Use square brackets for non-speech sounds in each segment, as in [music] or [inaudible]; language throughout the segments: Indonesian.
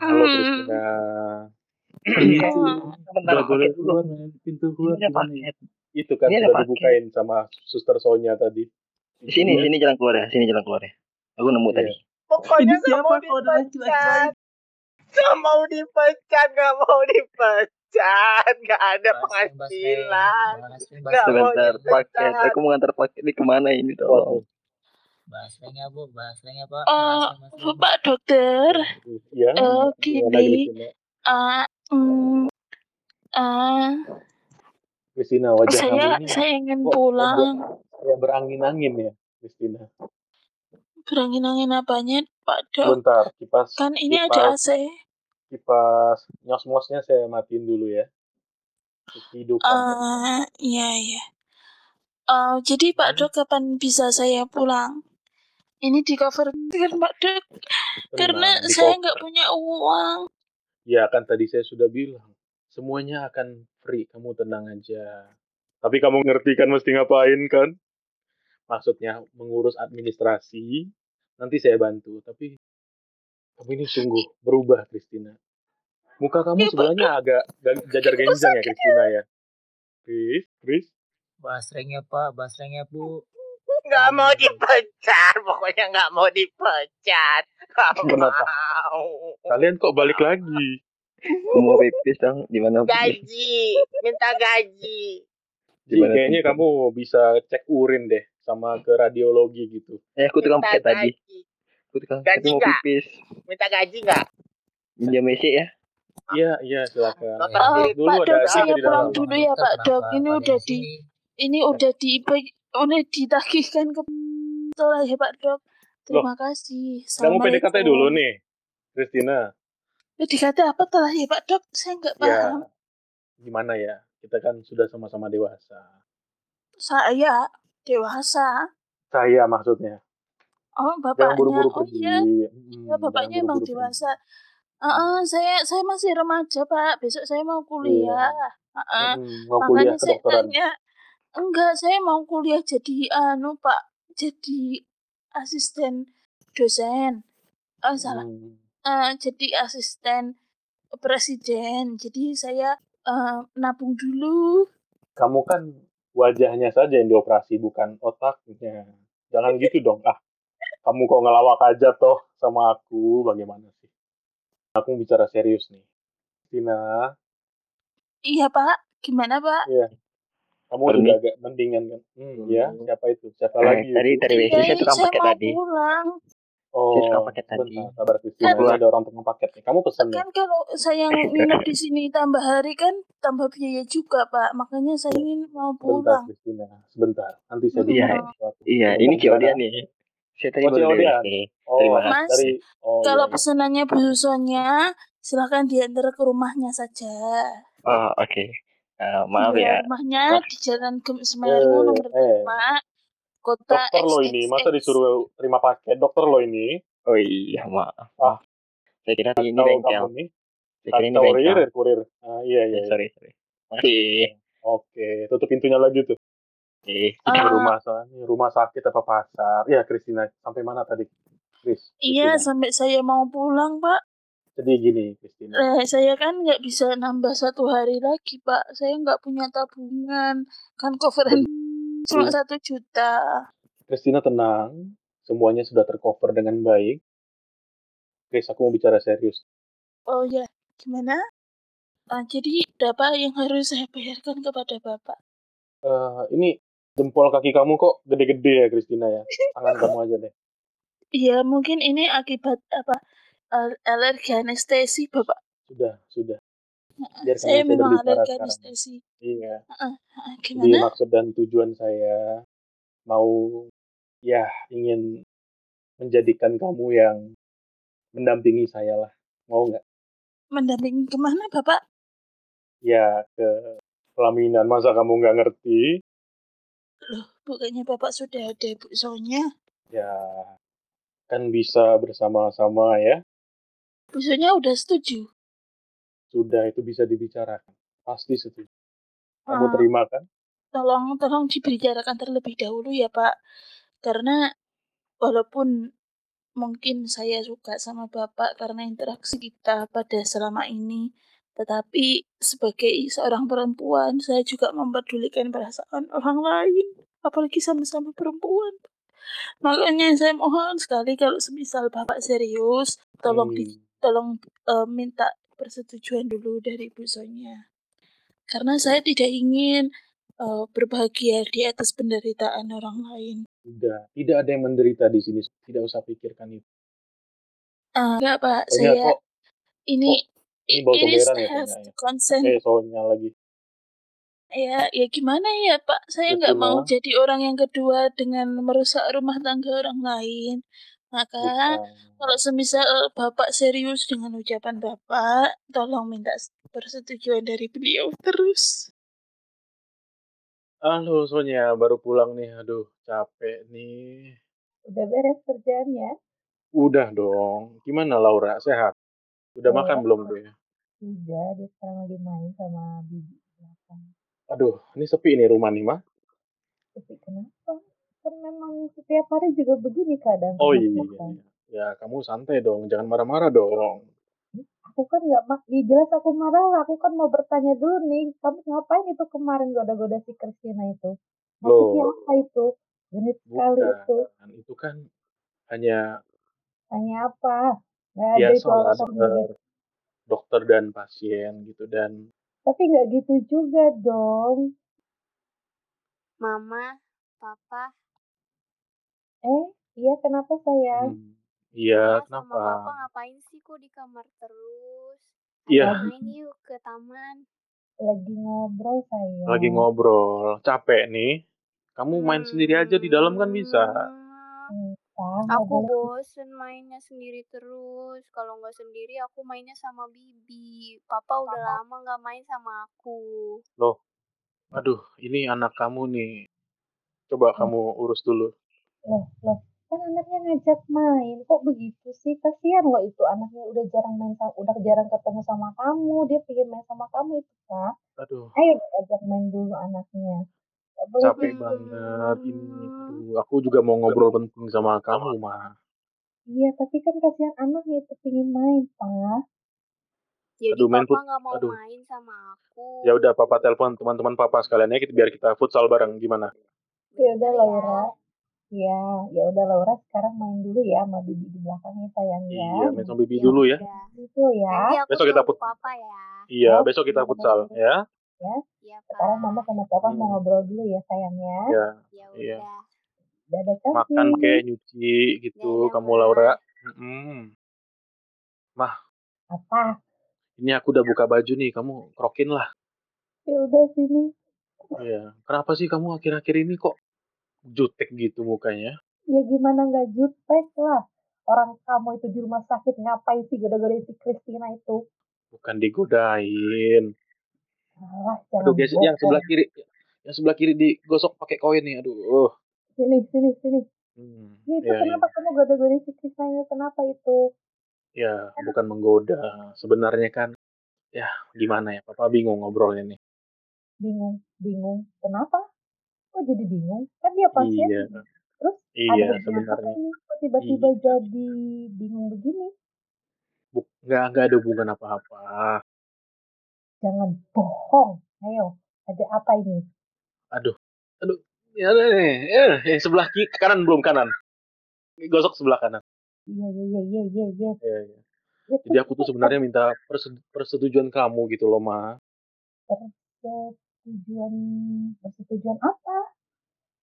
Halo Hmm. Christina. Iya. Oh. [clears throat] Sebentar, dulu. keluar men. Pintu keluar ya? Itu kan sudah dibukain sama Suster Sonya tadi. Di sini, sini jalan keluar ya, sini jalan keluar ya. Aku nemu Iya. tadi. Pokoknya Ini nggak siapa mau dipecat. Nggak mau dipecat, nggak mau dipecat. Nggak ada penghasilan. Nggak mau Sebentar, paket. dipecat. Aku mau ngantar paket ini ke mana ini Waduh. Tolong. Bahasanya bu, bahasanya pak. Eh, Bahasa, bahasa. Pak Dokter, Ya. Gimana gini, Christina? eh, mm, eh, Christina wajah saya kamu ini saya ingin kok pulang. kayak berangin-angin ya, Christina. Berangin-angin apanya, Pak Dok? Bentar, kipas Kan ini kipas ada AC. kipas nyosmosnya saya matiin dulu ya. Kehidupan. Eh, iya iya. Eh, jadi Pak Dok kapan bisa saya pulang? Ini di cover kan Pak Dok, karena di saya nggak punya uang. Ya kan tadi saya sudah bilang, semuanya akan free, kamu tenang aja. Tapi kamu ngerti kan mesti ngapain kan? Maksudnya mengurus administrasi, nanti saya bantu. Tapi kamu ini sungguh berubah, Christina. Muka kamu Ya, sebenarnya agak ga- jajar genjang ya, Christina ya. Chris, Chris, Bahasanya pak, bahasanya bu. Nggak mau dipecat. Pokoknya nggak mau dipecat. Nggak Kenapa? mau. kalian kok balik lagi? Mau pipis dong. Di mana pipis? Gaji. Minta gaji. Ji, Gimana kayaknya kamu bisa cek urin deh, sama ke radiologi gitu. Eh, aku tukang Minta paket tadi. Aku tukang Gaji mau pipis. Minta gaji nggak? Minjam WC ya. Iya, iya, silakan. Dulu Pak ada Dok, saya pulang dulu ya Pak Dok. Ini udah di? Ini udah di udah ditagihkan ke Tolong ya Pak Dok. Terima kasih. Kamu PDKT dulu nih, Christina. PDKT apa telah ya Pak Dok? Saya nggak Ya, paham. gimana ya? Kita kan sudah sama-sama dewasa. Saya dewasa. Saya maksudnya. Oh, Jangan bapaknya. buru-buru Oh iya, Hmm, ya bapaknya jangan emang buru-buru dewasa. pergi. Heeh, saya saya masih remaja, Pak. Besok saya mau kuliah. Heeh. Hmm, mau kuliah Makanya saya kedokteran. tanya, enggak, saya mau kuliah jadi anu, Pak. Jadi asisten dosen. Oh, salah. Hmm, Eh, jadi asisten presiden. Jadi saya eh, nabung dulu. Kamu kan wajahnya saja yang dioperasi, bukan otaknya. Jangan gitu dong. Ah, kamu kok ngelawak aja toh sama aku, bagaimana sih? Aku bicara serius nih. Christina, Iya, Pak. Gimana, Pak? Kamu Permi. sudah agak mendingan kan? Hmm, ya, siapa itu? Siapa Eh, lagi? tadi dari WC Iya, saya tukang paket tadi. pulang. Oh, Saya tukang paket tadi. sebentar, sabar. Ini Kan- ada orang tukang paket nih. Kamu pesan ya? Kan kalau saya [laughs] nginep di sini tambah hari kan tambah biaya juga, Pak. Makanya saya ingin mau Sebentar, pulang. Christina. Sebentar. Nanti saya Iya. sesuatu. Iya, Kamu ini? Ciodian nih. Saya tadi Oh, baru dari. Oh, Terima kasih. Mas, dari oh, Kalau iya, iya. pesanannya Bu silakan diantar ke rumahnya saja. Oh, oke. Eh, maaf Iya, ya. rumahnya Mas. di Jalan Gem Semeru Eh, nomor eh. 5, kota Dokter lo ini, masa disuruh terima paket? Dokter lo ini, Oh iya, maaf. Ah. Saya kira ini bengkel. Saya kira ini bengkel. kurir, kurir. Ah, iya, iya. Eh, iya. sorry, sorry. Masih. Oke, tutup pintunya lagi tuh. Eh, Ini Ah. rumah ini rumah sakit apa pasar? Ya, Christina, sampai mana tadi? Chris, Iya, Christina. sampai saya mau pulang, Pak. Jadi gini, Christina. Eh, saya kan nggak bisa nambah satu hari lagi, Pak. Saya nggak punya tabungan. Kan coveran [laughs] cuma satu juta. Christina tenang, semuanya sudah tercover dengan baik. Chris, aku mau bicara serius. Oh ya, gimana? Ah, jadi berapa yang harus saya bayarkan kepada Bapak? Eh, ini jempol kaki kamu kok gede-gede ya, Christina ya. Tangan kamu aja deh. Iya, mungkin ini akibat apa? Al- alergi anestesi, Bapak. Sudah, sudah. Biarkan Saya memang alergi anestesi. Iya. Heeh, Jadi Gimana? maksud dan tujuan saya mau ya ingin menjadikan kamu yang mendampingi saya lah. Mau nggak? Mendampingi ke mana, Bapak? Ya ke pelaminan. Masa kamu nggak ngerti? Loh, bukannya Bapak sudah ada Bu Sonya? Ya kan bisa bersama-sama ya. Bu Sonya udah setuju. Sudah itu bisa dibicarakan. Pasti setuju. Kamu Ah. terima kan? Tolong, tolong dibicarakan terlebih dahulu ya, Pak. Karena walaupun mungkin saya suka sama Bapak karena interaksi kita pada selama ini. Tetapi sebagai seorang perempuan, saya juga mempedulikan perasaan orang lain, apalagi sama-sama perempuan. Makanya saya mohon sekali kalau semisal Bapak serius, tolong di Hmm. Tolong, eee, minta persetujuan dulu dari Bu Sonya. Karena saya tidak ingin, eee, berbahagia di atas penderitaan orang lain. Tidak, tidak ada yang menderita di sini, tidak usah pikirkan itu. Eee, enggak Pak, Sonya saya kok ini bau ini comberan ya saya have Sonya ya? consent. Eh, Sonya lagi. Ya ya gimana ya Pak, saya nggak mau Ma. jadi orang yang kedua dengan merusak rumah tangga orang lain. Maka Bukan. kalau semisal Bapak serius dengan ucapan Bapak, tolong minta persetujuan dari beliau terus. Halo Sonya, baru pulang nih, aduh capek nih. Udah beres kerjaannya? Udah dong. Gimana Laura, sehat? Udah Laura makan belum deh? Udah, dia sekarang lagi main sama bibi belakang. Aduh, ini sepi nih rumah nih, Mah. Tapi kenapa? Kan memang setiap hari juga begini keadaan Oh iya, makan. ya kamu santai dong, jangan marah-marah dong. Aku kan nggak mak, ya jelas aku marah. Aku kan mau bertanya dulu nih, kamu ngapain itu kemarin goda-goda si Christina itu? Maksudnya Loh, apa itu? Genit sekali itu. Itu kan hanya Tanya apa? Ada itu alasan dokter, begitu. dokter dan pasien gitu dan Tapi nggak gitu juga dong. Mama, Papa, Eh, iya kenapa sayang? hmm, iya Mama sama kenapa? Papa ngapain sih kok di kamar terus? Ayo Iya, main yuk ke taman. Lagi ngobrol sayang. lagi ngobrol, capek nih. Kamu main sendiri aja di dalam kan bisa. Hmm, aku bosen mainnya sendiri terus. Kalau nggak sendiri aku mainnya sama Bibi. Papa udah lama nggak main sama aku. Loh, aduh, ini anak kamu nih. Coba kamu urus dulu. Loh, loh, kan anaknya ngajak main. Kok begitu sih? Kasihan loh itu anaknya udah jarang main sama, udah jarang ketemu sama kamu. Dia pengen main sama kamu itu, Kak. Aduh, Ayo ajak main dulu anaknya. Gak boleh capek gitu. banget ini. Aduh, aku juga mau ngobrol penting sama kamu, mah. Iya, tapi kan kasihan anaknya itu pengen main, Pak. jadi Aduh, main Papa fut, nggak mau aduh. main sama aku. Ya udah, papa telepon teman-teman papa sekalian ya, kita- biar kita futsal bareng. Gimana? Ya udah Bener ya. Laura. Ya, ya udah Laura sekarang main dulu ya sama bibi di belakang ya sayang ya. Iya, main sama bibi Ya dulu ya. udah. Itu ya. Nanti Besok kita put, Papa ya. iya, Oke. besok kita futsal ya. Ya, Iya, sekarang mama sama papa mau Hmm, ngobrol dulu ya sayang ya. ya, Ya iya. udah. Dadah Makan cantik. kayak nyuci gitu, kamu. Laura. Mm-mm. Mah, Apa? ini aku udah buka baju nih, kamu krokin lah. Ya udah sini. Iya. Kenapa sih kamu akhir-akhir ini kok jutek gitu mukanya? Ya gimana nggak jutek lah. Orang kamu itu di rumah sakit ngapain sih goda-godain si Christina itu? Bukan digodain. Alah, Aduh, guys, yang sebelah kiri, yang sebelah kiri digosok pakai koin nih. Aduh. Sini, sini, sini. Hmm, Ya itu ya, ya. kenapa kamu goda-godain si Christina itu? Kenapa itu? Ya, bukan menggoda. Sebenarnya kan, ya gimana ya, Papa bingung ngobrolnya nih. Bingung, bingung. Kenapa? Kok jadi bingung? Kan dia pasien. Iya, Terus ada iya apa sebenarnya. ini? Kok tiba-tiba Iya. jadi bingung begini? Nggak, nggak ada hubungan apa-apa. Jangan bohong. Ayo, ada apa ini? Aduh, aduh. Ya, nih, eh, eh, sebelah kiri, kanan belum kanan. Gosok sebelah kanan. Iya, iya, iya, iya, iya, iya. Ya, ya. Ya, Jadi aku tuh sebenarnya minta perse- persetujuan kamu gitu loh, Ma. Persetujuan persetujuan apa?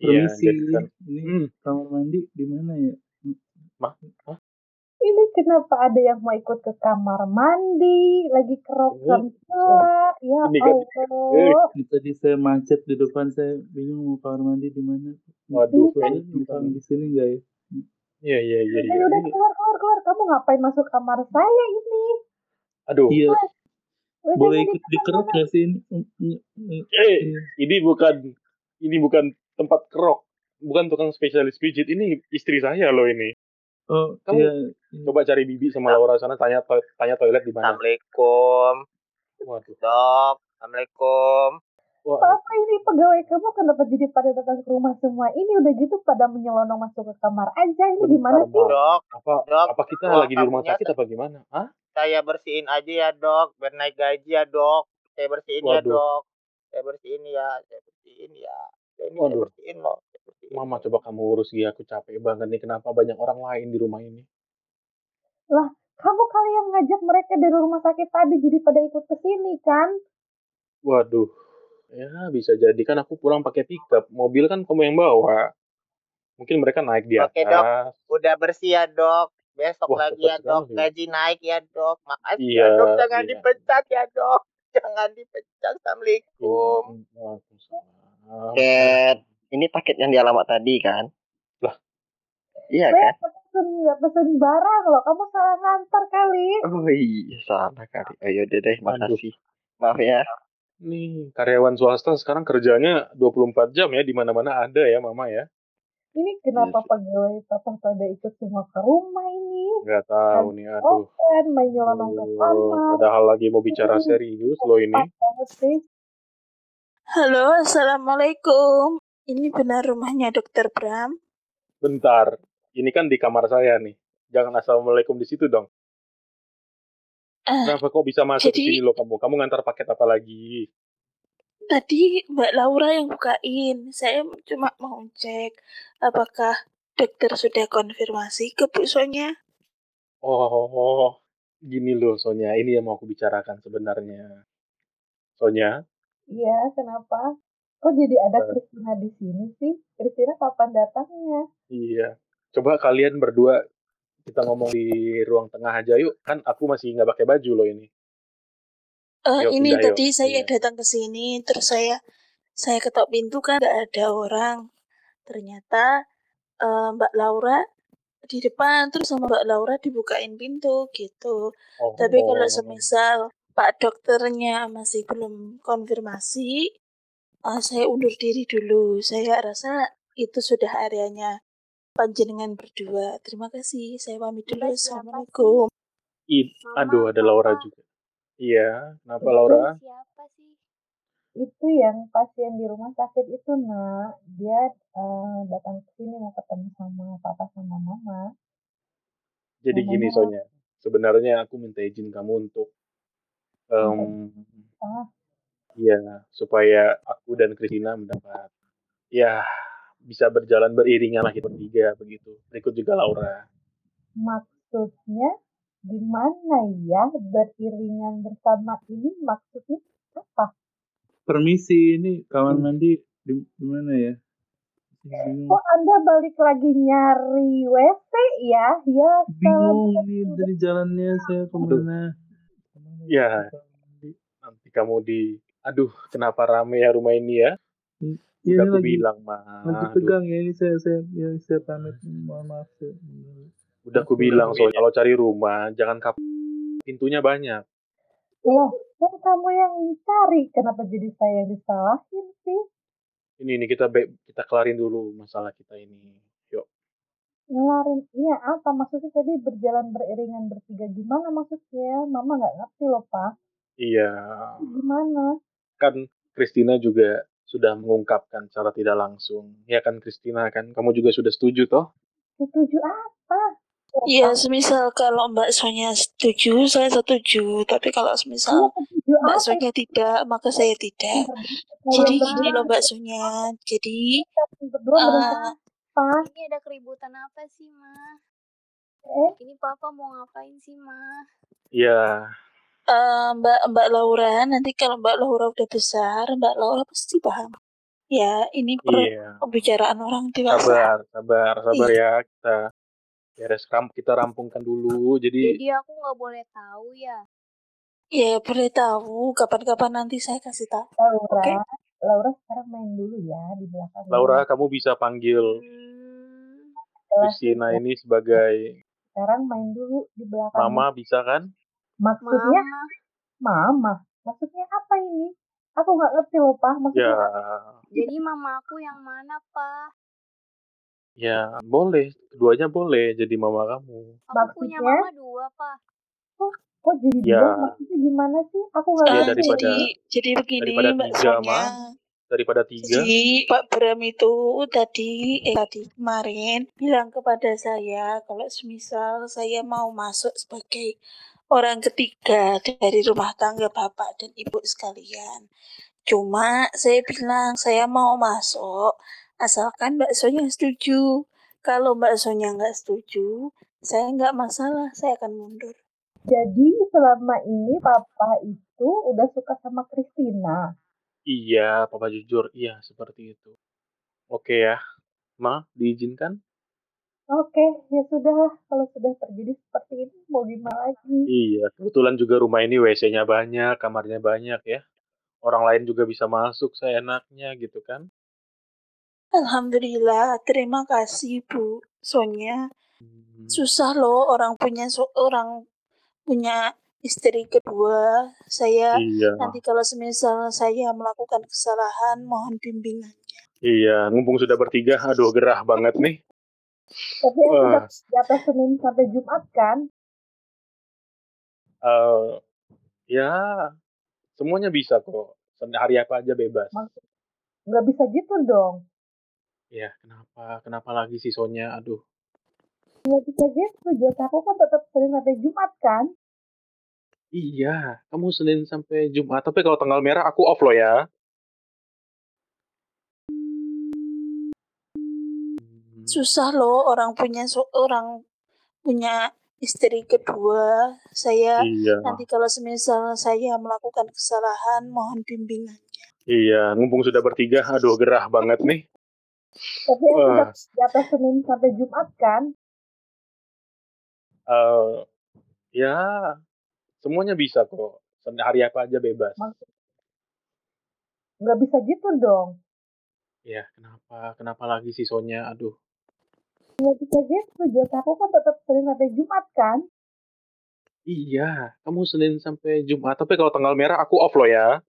Iya, Permisi, kan, ini hmm, kamar mandi di mana ya? Ma, Hah? Ini kenapa ada yang mau ikut ke kamar mandi, lagi kerokan pula? Ya kan, eh, Allah, Ini Tadi saya macet di depan, saya bingung mau kamar mandi di mana. waduh, ini kan bukan, di sini nggak ya? iya, iya, iya, udah iya, udah keluar keluar keluar. Kamu ngapain masuk kamar saya ini? aduh, Iya, boleh ikut dikerok nggak sih ini? Eh, iya. ini bukan, ini bukan tempat kerok, bukan tukang spesialis pijit, ini istri saya loh ini. Oh Kamu iya, iya. coba cari Bibi sama Laura sana, tanya to- tanya toilet di mana. Assalamualaikum, Waduh, dok. Assalamualaikum. Wah, Papa ini pegawai kamu kenapa jadi pada datang ke rumah semua ini udah gitu pada menyelonong masuk ke kamar aja ini bentar, gimana sih? Dok, Apa Dok, apa kita ruang lagi di rumah sakit apa gimana? Hah? Saya bersihin aja ya dok, biar naik gaji ya dok. Saya bersihin ya Waduh. dok. Saya bersihin ya, saya bersihin ya. Saya ini saya Waduh. bersihin loh. Saya bersihin. Mama coba kamu urus dia, aku capek banget nih kenapa banyak orang lain di rumah ini. Lah, kamu kali yang ngajak mereka dari rumah sakit tadi jadi pada ikut ke sini kan? Waduh. Ya, bisa jadi kan aku pulang pakai pickup. Mobil kan kamu yang bawa. Mungkin mereka naik di Oke dok, atas. udah bersih ya dok. Besok Wah, lagi ya dok, gaji naik ya dok. Makasih Iya, ya dok, jangan iya. dipecat ya dok. Jangan dipecat. Assalamualaikum. Cat, ini paket yang di alamat tadi kan? Lah. Iya Weh, kan? pesen nggak pesen barang loh, kamu salah ngantar kali. Oh iya, salah kali. Ayo deh deh, Aduh. makasih. Maaf ya. Nih, karyawan swasta sekarang kerjanya 24 jam ya, di mana-mana ada ya, Mama ya. Ini kenapa Yes. pegawai papa pada ikut semua ke rumah ini? Nggak tahu nih, aduh. Open, Aduh, kamar. Padahal lagi mau bicara serius loh ini. Cepat banget sih. Halo, assalamualaikum. Ini benar rumahnya Dokter Bram? Bentar, ini kan di kamar saya nih. Jangan assalamualaikum di situ dong. Eh, Kenapa kok bisa masuk ke jadi- sini loh kamu? Kamu ngantar paket apa lagi? Tadi Mbak Laura yang bukain. Saya cuma mau cek apakah dokter sudah konfirmasi ke Bu Sonya. Oh, gini loh Sonya, ini yang mau aku bicarakan sebenarnya. Sonya, Iya, kenapa? Kok jadi ada Eh. Kristina di sini sih? Kristina kapan datangnya? iya. Coba kalian berdua kita ngomong di ruang tengah aja yuk. Kan aku masih nggak pakai baju loh ini. Eh, Yuk, ini pindah, yuk. tadi saya Iya. datang ke sini, terus saya saya ketok pintu kan nggak ada orang. Ternyata eh, Mbak Laura di depan, terus sama Mbak Laura dibukain pintu gitu. Oh, Tapi kalau semisal Pak dokternya masih belum konfirmasi, eh, saya undur diri dulu. Saya rasa itu sudah areanya panjenengan berdua. Terima kasih. Saya pamit dulu. Assalamualaikum. I- Mama, aduh, ada Laura juga. Iya, kenapa Itu Laura? Siapa sih? Itu yang pasien di rumah sakit itu, nak. Dia eh, datang ke sini mau ketemu sama papa sama mama. Jadi gini Namanya- Sonya, sebenarnya aku minta izin kamu untuk em, Ah. ya supaya aku dan Christina mendapat ya bisa berjalan beriringan lah kita bertiga begitu. Berikut juga Laura. Maksudnya gimana ya beriringan bersama ini maksudnya apa? Permisi, ini kamar Hmm. mandi di, di mana ya? Kok Anda balik lagi nyari WC ya? Ya, Bingung ini dari jalannya saya ke mana? Ya. Nanti kamu di aduh kenapa rame ya rumah ini ya? Iya, Udah ini aku lagi, bilang mah. lagi tegang ya ini saya saya ya, saya pamit mohon maaf saya. Udah aku bilang Sonya kalau cari rumah jangan kap pintunya banyak. Loh, kan kamu yang cari. Kenapa jadi saya yang disalahin sih? Ini ini kita be- kita kelarin dulu masalah kita ini. Yuk. Ngelarin, iya apa? Maksudnya tadi berjalan beriringan bertiga. Gimana maksudnya? Mama nggak ngerti loh, Pak. Iya. Gimana? kan Christina juga sudah mengungkapkan secara tidak langsung. Ya kan Christina kan, kamu juga sudah setuju toh? Setuju apa? Ya, semisal kalau Mbak Sonya setuju, saya setuju. Tapi kalau Iya, semisal setuju Mbak? Sonya tidak, maka saya tidak. Jadi gini loh Mbak Sonya. Jadi apa? Ini ada keributan apa sih, Ma? Eh, Ini Papa mau ngapain sih, Ma? Iya. eh, Mbak Mbak Laura nanti kalau Mbak Laura udah besar, Mbak Laura pasti paham. Ya, ini per Iya. pembicaraan orang dewasa. Sabar, sabar, sabar Iya. ya kita beres ram kita rampungkan dulu. Jadi Jadi aku nggak boleh tahu ya. Ya, boleh tahu kapan-kapan nanti saya kasih tahu. Laura, Oke. Laura sekarang main dulu ya di belakang. Laura kamu bisa panggil Hmm, Christina ini sebagai Sekarang main dulu di belakang. mama bisa kan? Maksudnya Mama, mama. Maksudnya apa ini? Aku nggak ngerti loh, Pak. Maksudnya Ya, jadi mama aku yang mana, Pa? Ya boleh. Keduanya boleh jadi mama kamu. Aku punya Maksudnya? mama dua, Pa. Kok jadi Ya. dua maksudnya gimana sih? Aku nggak Iya, Eh, ngerti. daripada- jadi jadi begini daripada Mbak tiga, Sonia. Daripada tiga. Jadi Pak Bram itu tadi eh tadi kemarin bilang kepada saya kalau semisal saya mau masuk sebagai orang ketiga dari rumah tangga Bapak dan Ibu sekalian. Cuma saya bilang saya mau masuk asalkan Mbak Sonya setuju. Kalau Mbak Sonya nggak setuju, saya nggak masalah, saya akan mundur. Jadi selama ini papa itu udah suka sama Christina. Iya, Papa jujur, iya seperti itu. Oke ya, Ma, diizinkan? Oke, ya sudah. Kalau sudah terjadi seperti ini, mau gimana lagi? Iya, kebetulan juga rumah ini WC-nya banyak, kamarnya banyak ya. Orang lain juga bisa masuk seenaknya gitu kan. Alhamdulillah, terima kasih Bu Sonya. Hmm, Susah loh orang punya orang punya istri kedua. Saya Iya, nanti kalau semisal saya melakukan kesalahan, mohon bimbingannya. iya, mumpung sudah bertiga, aduh gerah banget nih. Tapi udah jatah Senin sampai Jumat kan? Eh, ya, semuanya bisa kok. Hari apa aja bebas. Maksud nggak bisa gitu dong. Ya, kenapa? Kenapa lagi sih Sonya? Aduh. Nggak bisa gitu. Jatah aku kan tetap Senin sampai Jumat kan? Iya, kamu Senin sampai Jumat. Tapi kalau tanggal merah aku off loh ya. Hmm, Susah loh orang punya orang punya istri kedua. Saya Iya, nanti kalau semisal saya melakukan kesalahan, mohon bimbingannya. iya. Mumpung sudah bertiga, aduh gerah banget nih. Tapi aku Wah. udah jatah Senin sampai Jumat kan? Eh, ya, semuanya bisa kok. Hari apa aja bebas. Maksud nggak bisa gitu dong. Ya, kenapa? Kenapa lagi sih Sonya? Aduh. Nggak bisa gitu. Jatah aku kan tetap Senin sampai Jumat kan? Iya, kamu Senin sampai Jumat. Tapi kalau tanggal merah aku off loh ya.